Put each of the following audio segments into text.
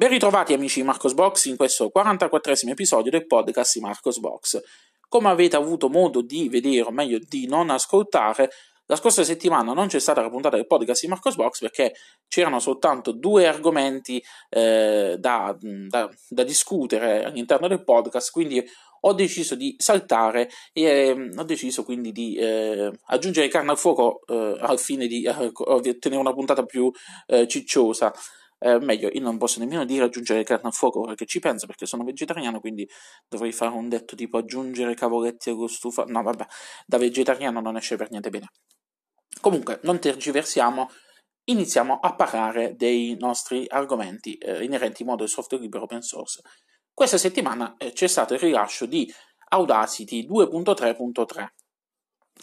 Ben ritrovati amici di Marcos Box in questo 44 episodio del podcast di Marcos Box. Come avete avuto modo di vedere, o meglio di non ascoltare, la scorsa settimana non c'è stata la puntata del podcast di Marcos Box perché c'erano soltanto due argomenti eh, da, da, da, discutere all'interno del podcast, quindi ho deciso di saltare e eh, ho deciso quindi di eh, aggiungere carne al fuoco eh, al fine di eh, ottenere una puntata più eh, cicciosa eh, meglio, io non posso nemmeno dire aggiungere carne al fuoco perché ci penso perché sono vegetariano, quindi dovrei fare un detto tipo aggiungere cavoletti allo stufa. No, vabbè, da vegetariano non esce per niente bene. Comunque, non tergiversiamo, iniziamo a parlare dei nostri argomenti eh, inerenti in modo al software libero open source. Questa settimana eh, c'è stato il rilascio di Audacity 2.3.3.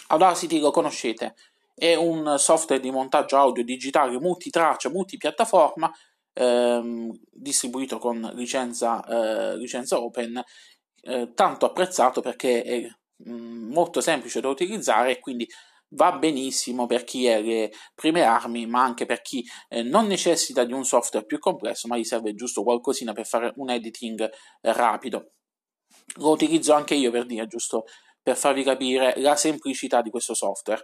Audacity lo conoscete, è un software di montaggio audio digitale multitraccia, multipiattaforma, ehm, distribuito con licenza, eh, licenza open, eh, tanto apprezzato perché è mh, mm, molto semplice da utilizzare e quindi va benissimo per chi ha le prime armi, ma anche per chi eh, non necessita di un software più complesso, ma gli serve giusto qualcosina per fare un editing eh, rapido. Lo utilizzo anche io per dire, giusto per farvi capire la semplicità di questo software.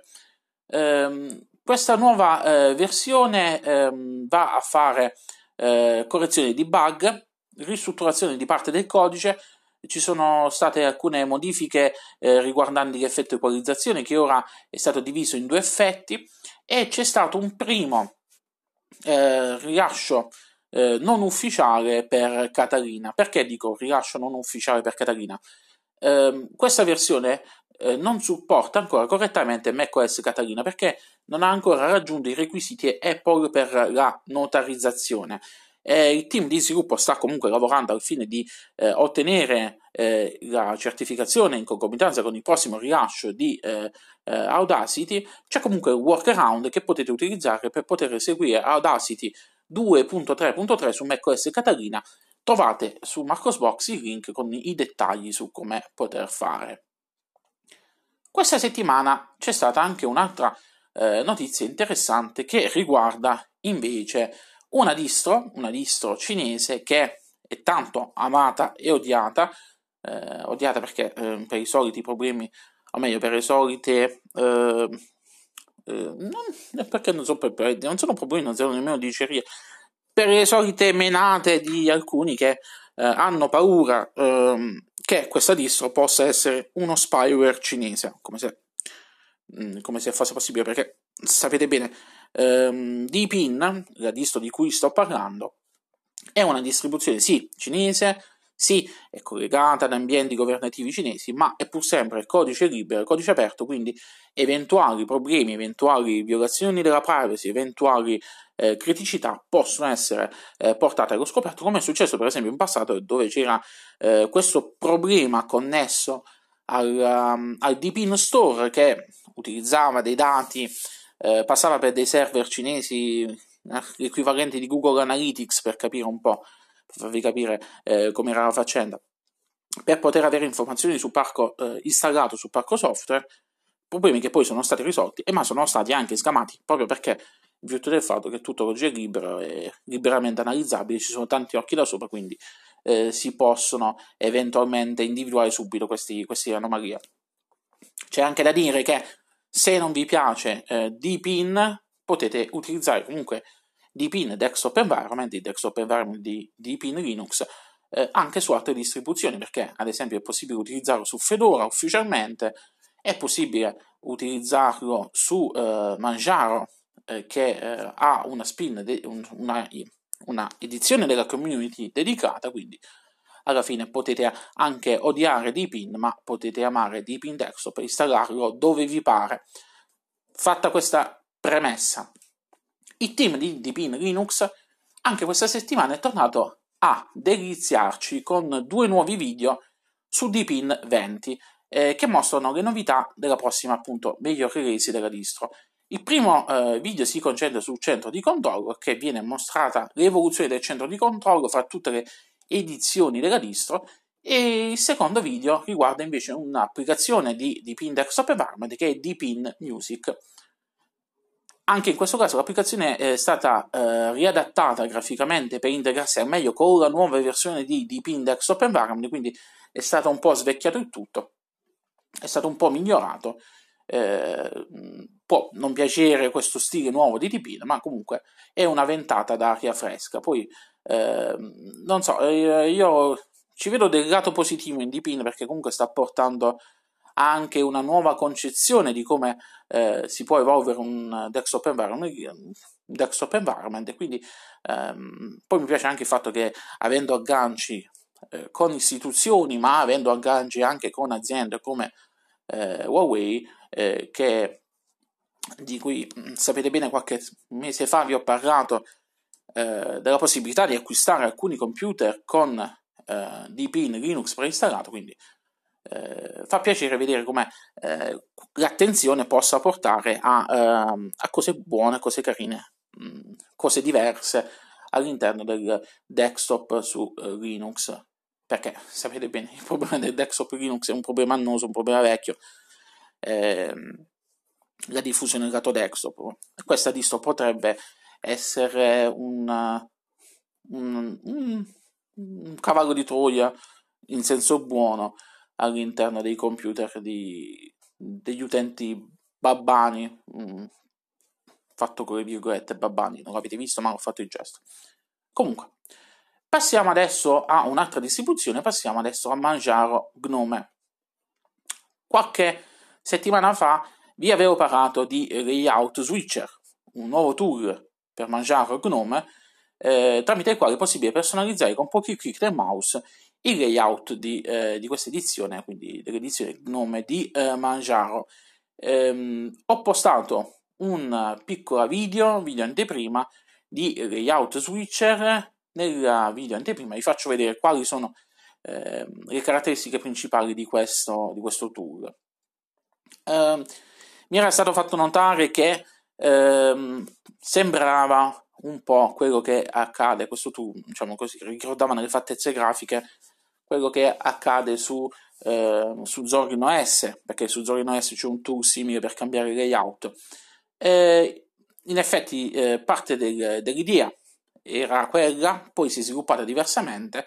Ehm, questa nuova eh, versione ehm, va a fare eh, correzioni di bug, ristrutturazione di parte del codice, ci sono state alcune modifiche eh, riguardanti l'effetto equalizzazione che ora è stato diviso in due effetti e c'è stato un primo eh, rilascio eh, non ufficiale per Catalina. Perché dico rilascio non ufficiale per Catalina? Eh, questa versione eh, non supporta ancora correttamente macOS Catalina perché non ha ancora raggiunto i requisiti Apple per la notarizzazione. Eh, il team di sviluppo sta comunque lavorando al fine di eh, ottenere eh, la certificazione in concomitanza con il prossimo rilascio di eh, eh, Audacity. C'è comunque un workaround che potete utilizzare per poter eseguire Audacity 2.3.3 su macOS Catalina. Trovate su Marcosbox il link con i dettagli su come poter fare. Questa settimana c'è stata anche un'altra eh, notizia interessante che riguarda invece una distro, una distro cinese che è tanto amata e odiata, eh, odiata perché eh, per i soliti problemi, o meglio per le solite... Eh, eh, non, perché non sono, per, non sono problemi, non sono nemmeno dicerie, per le solite menate di alcuni che eh, hanno paura ehm, che questa distro possa essere uno spyware cinese, come se, mm, come se fosse possibile, perché sapete bene, ehm, Deepin, la distro di cui sto parlando, è una distribuzione sì cinese, sì è collegata ad ambienti governativi cinesi, ma è pur sempre codice libero, codice aperto, quindi eventuali problemi, eventuali violazioni della privacy, eventuali eh, criticità possono essere eh, portate allo scoperto, come è successo per esempio in passato dove c'era eh, questo problema connesso al, um, al Deepin Store che utilizzava dei dati, eh, passava per dei server cinesi eh, equivalenti di Google Analytics per capire un po', per farvi capire eh, come era la faccenda, per poter avere informazioni sul parco installato sul parco software problemi che poi sono stati risolti, ma sono stati anche sgamati proprio perché in virtù del fatto che tutto oggi è libero e liberamente analizzabile, ci sono tanti occhi da sopra, quindi eh, si possono eventualmente individuare subito questi, anomalie. C'è anche da dire che se non vi piace eh, Deepin, potete utilizzare comunque Deepin Desktop Environment, il Desktop Environment di Deepin Linux, eh, anche su altre distribuzioni, perché ad esempio è possibile utilizzarlo su Fedora ufficialmente, è possibile utilizzarlo su eh, Manjaro eh, che eh, ha una spin, de- un, una, una, edizione della community dedicata, quindi alla fine potete anche odiare Deepin, ma potete amare Deepin Desktop e installarlo dove vi pare. Fatta questa premessa, il team di Deepin Linux anche questa settimana è tornato a deliziarci con due nuovi video su Deepin 20 eh, che mostrano le novità della prossima appunto miglior release della distro. Il primo eh, video si concentra sul centro di controllo, che viene mostrata l'evoluzione del centro di controllo fra tutte le edizioni della distro, e il secondo video riguarda invece un'applicazione di, di Pin Desktop Environment che è Dpin Music. Anche in questo caso l'applicazione è stata eh, riadattata graficamente per integrarsi al meglio con la nuova versione di Deep Index Open Environment, quindi è stato un po' svecchiato il tutto, è stato un po' migliorato. Eh, può non piacere questo stile nuovo di Deep ma comunque è una ventata d'aria fresca. Poi, eh, non so, eh, io ci vedo del lato positivo in Deep perché comunque sta portando anche una nuova concezione di come eh, si può evolvere un desktop environment, desktop environment. E quindi ehm, poi mi piace anche il fatto che avendo agganci eh, con istituzioni ma avendo agganci anche con aziende come eh, Huawei eh, che di cui mm, sapete bene qualche mese fa vi ho parlato eh, della possibilità di acquistare alcuni computer con eh, DP in Linux preinstallato quindi eh, fa piacere vedere come eh, l'attenzione possa portare a, eh, a, cose buone, cose carine, mh, mm, cose diverse all'interno del desktop su eh, Linux. Perché sapete bene, il problema del desktop Linux è un problema annoso, un problema vecchio. Ehm, la diffusione del lato desktop. Questa distro potrebbe essere una, un, un, un cavallo di Troia in senso buono all'interno dei computer di, degli utenti babbani, mm, fatto con le virgolette babbani, non l'avete visto ma ho fatto il gesto. Comunque, passiamo adesso a un'altra distribuzione, passiamo adesso a Manjaro Gnome. Qualche settimana fa vi avevo parlato di Layout Switcher, un nuovo tool per Manjaro Gnome, eh, tramite il quale è possibile personalizzare con pochi clic del mouse il layout di, eh, di questa edizione, quindi dell'edizione nome di eh, Mangiaro. Ehm, ho postato un piccolo video, video anteprima di layout switcher. Nel video anteprima vi faccio vedere quali sono eh, le caratteristiche principali di questo, di questo tool. Ehm, mi era stato fatto notare che ehm, sembrava un po' quello che accade, questo tool, diciamo così, ricordava nelle fattezze grafiche quello che accade su, eh, su Zorin OS, perché su Zorin OS c'è un tool simile per cambiare il layout. Eh, in effetti eh, parte del, dell'idea era quella, poi si è sviluppata diversamente,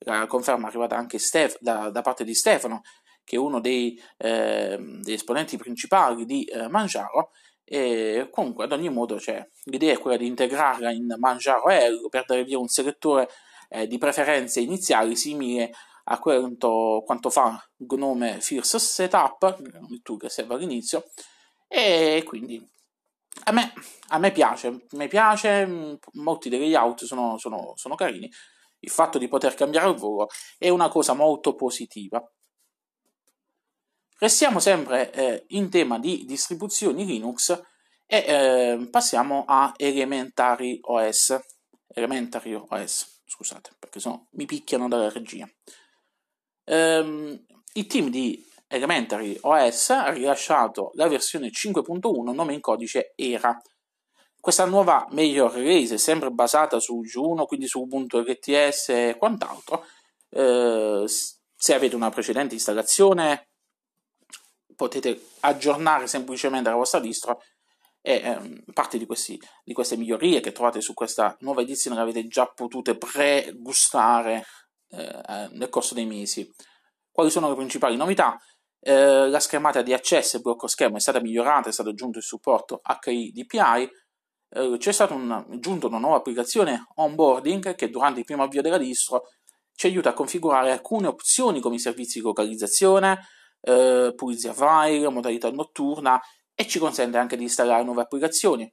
la conferma è arrivata anche Stef- da, da, parte di Stefano, che è uno dei, ehm, degli esponenti principali di eh, Manjaro, e comunque ad ogni modo cioè, l'idea è quella di integrarla in Manjaro L per dare via un selettore eh, di preferenze iniziali simile a quanto, quanto fa Gnome First Setup, il tool che serve all'inizio, e quindi a me, a me piace, mi piace, molti dei layout sono, sono, sono carini, il fatto di poter cambiare il volo è una cosa molto positiva. Restiamo sempre eh, in tema di distribuzioni Linux e eh, passiamo a Elementary OS. Elementary OS scusate, perché sennò mi picchiano dalla regia. Ehm, il team di Elementary OS ha rilasciato la versione 5.1 nome in codice ERA. Questa nuova major release, sempre basata su Juno, quindi su Ubuntu LTS e quant'altro, eh, se avete una precedente installazione potete aggiornare semplicemente la vostra distro e ehm, parte di, questi, di, queste migliorie che trovate su questa nuova edizione le avete già potute pre-gustare eh, nel corso dei mesi. Quali sono le principali novità? Eh, la schermata di accesso e blocco schermo è stata migliorata, è stato aggiunto il supporto HI DPI, eh, c'è stata un, aggiunto una nuova applicazione onboarding che durante il primo avvio della distro ci aiuta a configurare alcune opzioni come i servizi di localizzazione, eh, pulizia file, modalità notturna e ci consente anche di installare nuove applicazioni.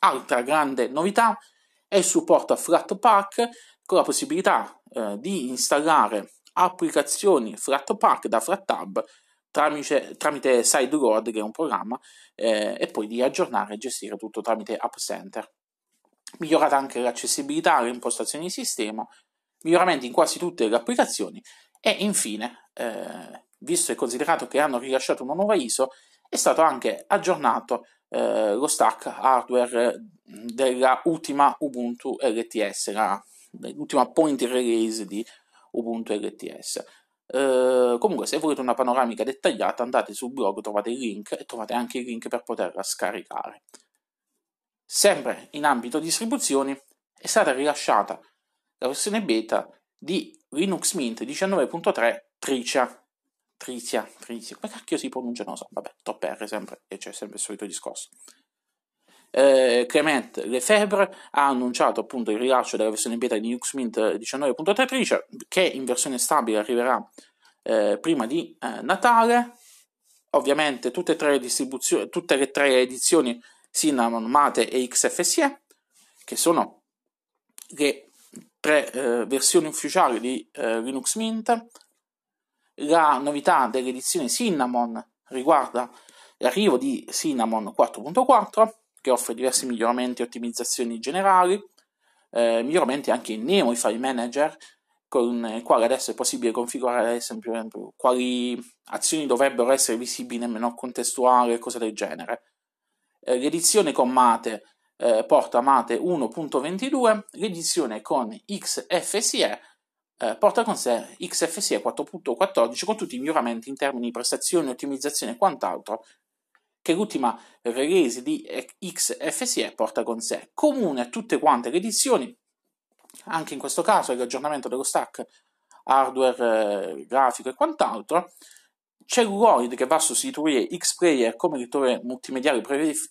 Altra grande novità è il supporto a Flatpak con la possibilità eh, di installare applicazioni Flatpak da FlatTab tramite, tramite SideLoad, che è un programma, eh, e poi di aggiornare e gestire tutto tramite App Center. Migliorata anche l'accessibilità, le impostazioni di sistema, miglioramenti in quasi tutte le applicazioni e infine, eh, visto e considerato che hanno rilasciato una nuova ISO, è stato anche aggiornato eh, lo stack hardware della ultima Ubuntu LTS, la, l'ultima point release di Ubuntu LTS. Uh, comunque, se volete una panoramica dettagliata, andate sul blog, trovate il link e trovate anche il link per poterla scaricare. sempre in ambito distribuzioni, è stata rilasciata la versione beta di Linux Mint 19.3 Tricia. Tricia, Tricia, come cacchio si pronuncia? Non so, vabbè, top R sempre, e c'è sempre il solito discorso. Eh, Clement Lefebvre ha annunciato appunto il rilascio della versione beta di Linux Mint 19.3 Tricia, che in versione stabile arriverà eh, prima di eh, Natale. Ovviamente tutte e tre le, tutte le tre edizioni Cinnamon, Mate e XFSE, che sono le tre eh, versioni ufficiali di eh, Linux Mint. La novità dell'edizione Cinnamon riguarda l'arrivo di Cinnamon 4.4, che offre diversi miglioramenti e ottimizzazioni generali, eh, miglioramenti anche in Nemo, i file manager, con il quale adesso è possibile configurare ad esempio quali azioni dovrebbero essere visibili nel menu contestuale e cose del genere. Eh, l'edizione con Mate eh, porta Mate 1.22, l'edizione con XFSE eh, porta con sé XFSE 4.14 con tutti i miglioramenti in termini di prestazioni, ottimizzazione e quant'altro che l'ultima release di XFSE porta con sé. Comune a tutte quante le edizioni, anche in questo caso l'aggiornamento dello stack hardware eh, grafico e quant'altro, Celluloid che va a sostituire Xplayer come lettore multimediale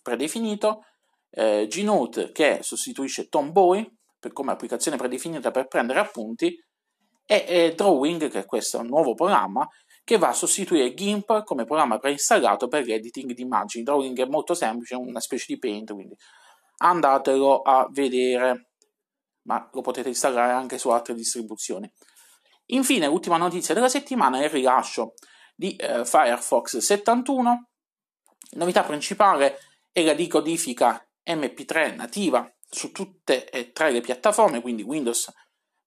predefinito, eh, Gnote che sostituisce Tomboy per, come applicazione predefinita per prendere appunti e, e Drawing che è questo nuovo programma che va a sostituire GIMP come programma preinstallato per l'editing di immagini. Drawing è molto semplice, è una specie di paint, quindi andatelo a vedere, ma lo potete installare anche su altre distribuzioni. Infine, l'ultima notizia della settimana è il rilascio di eh, Firefox 71. Novità principale è la decodifica MP3 nativa su tutte e tre le piattaforme, quindi Windows,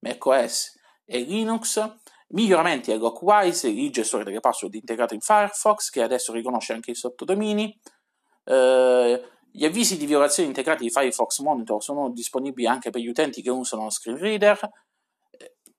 macOS e Linux. Miglioramenti a Lockwise, il gestore delle password integrato in Firefox, che adesso riconosce anche i sottodomini. Eh, gli avvisi di violazione integrati di Firefox Monitor sono disponibili anche per gli utenti che usano screen reader.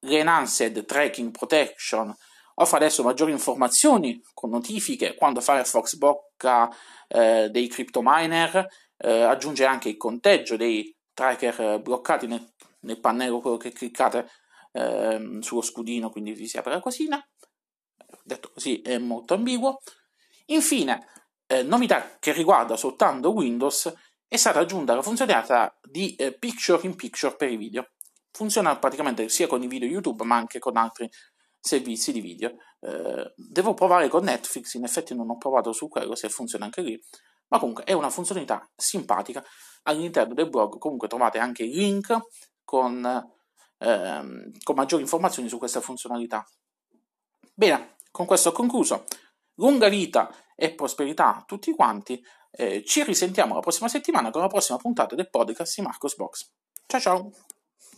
L'Enhanced Tracking Protection offre adesso maggiori informazioni con notifiche quando Firefox blocca eh, dei cryptominer, eh, aggiunge anche il conteggio dei tracker bloccati nel, nel pannello quello che cliccate eh, sullo scudino, quindi si apre la cosina. Detto così è molto ambiguo. Infine, eh, novità che riguarda soltanto Windows, è stata aggiunta la funzionalità di eh, Picture in Picture per i video. Funziona praticamente sia con i video YouTube ma anche con altri servizi di video. Eh, devo provare con Netflix, in effetti non ho provato su quello se funziona anche lì, ma comunque è una funzionalità simpatica. All'interno del blog comunque trovate anche il link con, ehm, con maggiori informazioni su questa funzionalità. Bene, con questo ho concluso. Lunga vita e prosperità a tutti quanti. Eh, ci risentiamo la prossima settimana con la prossima puntata del podcast di Marcos Box. Ciao ciao!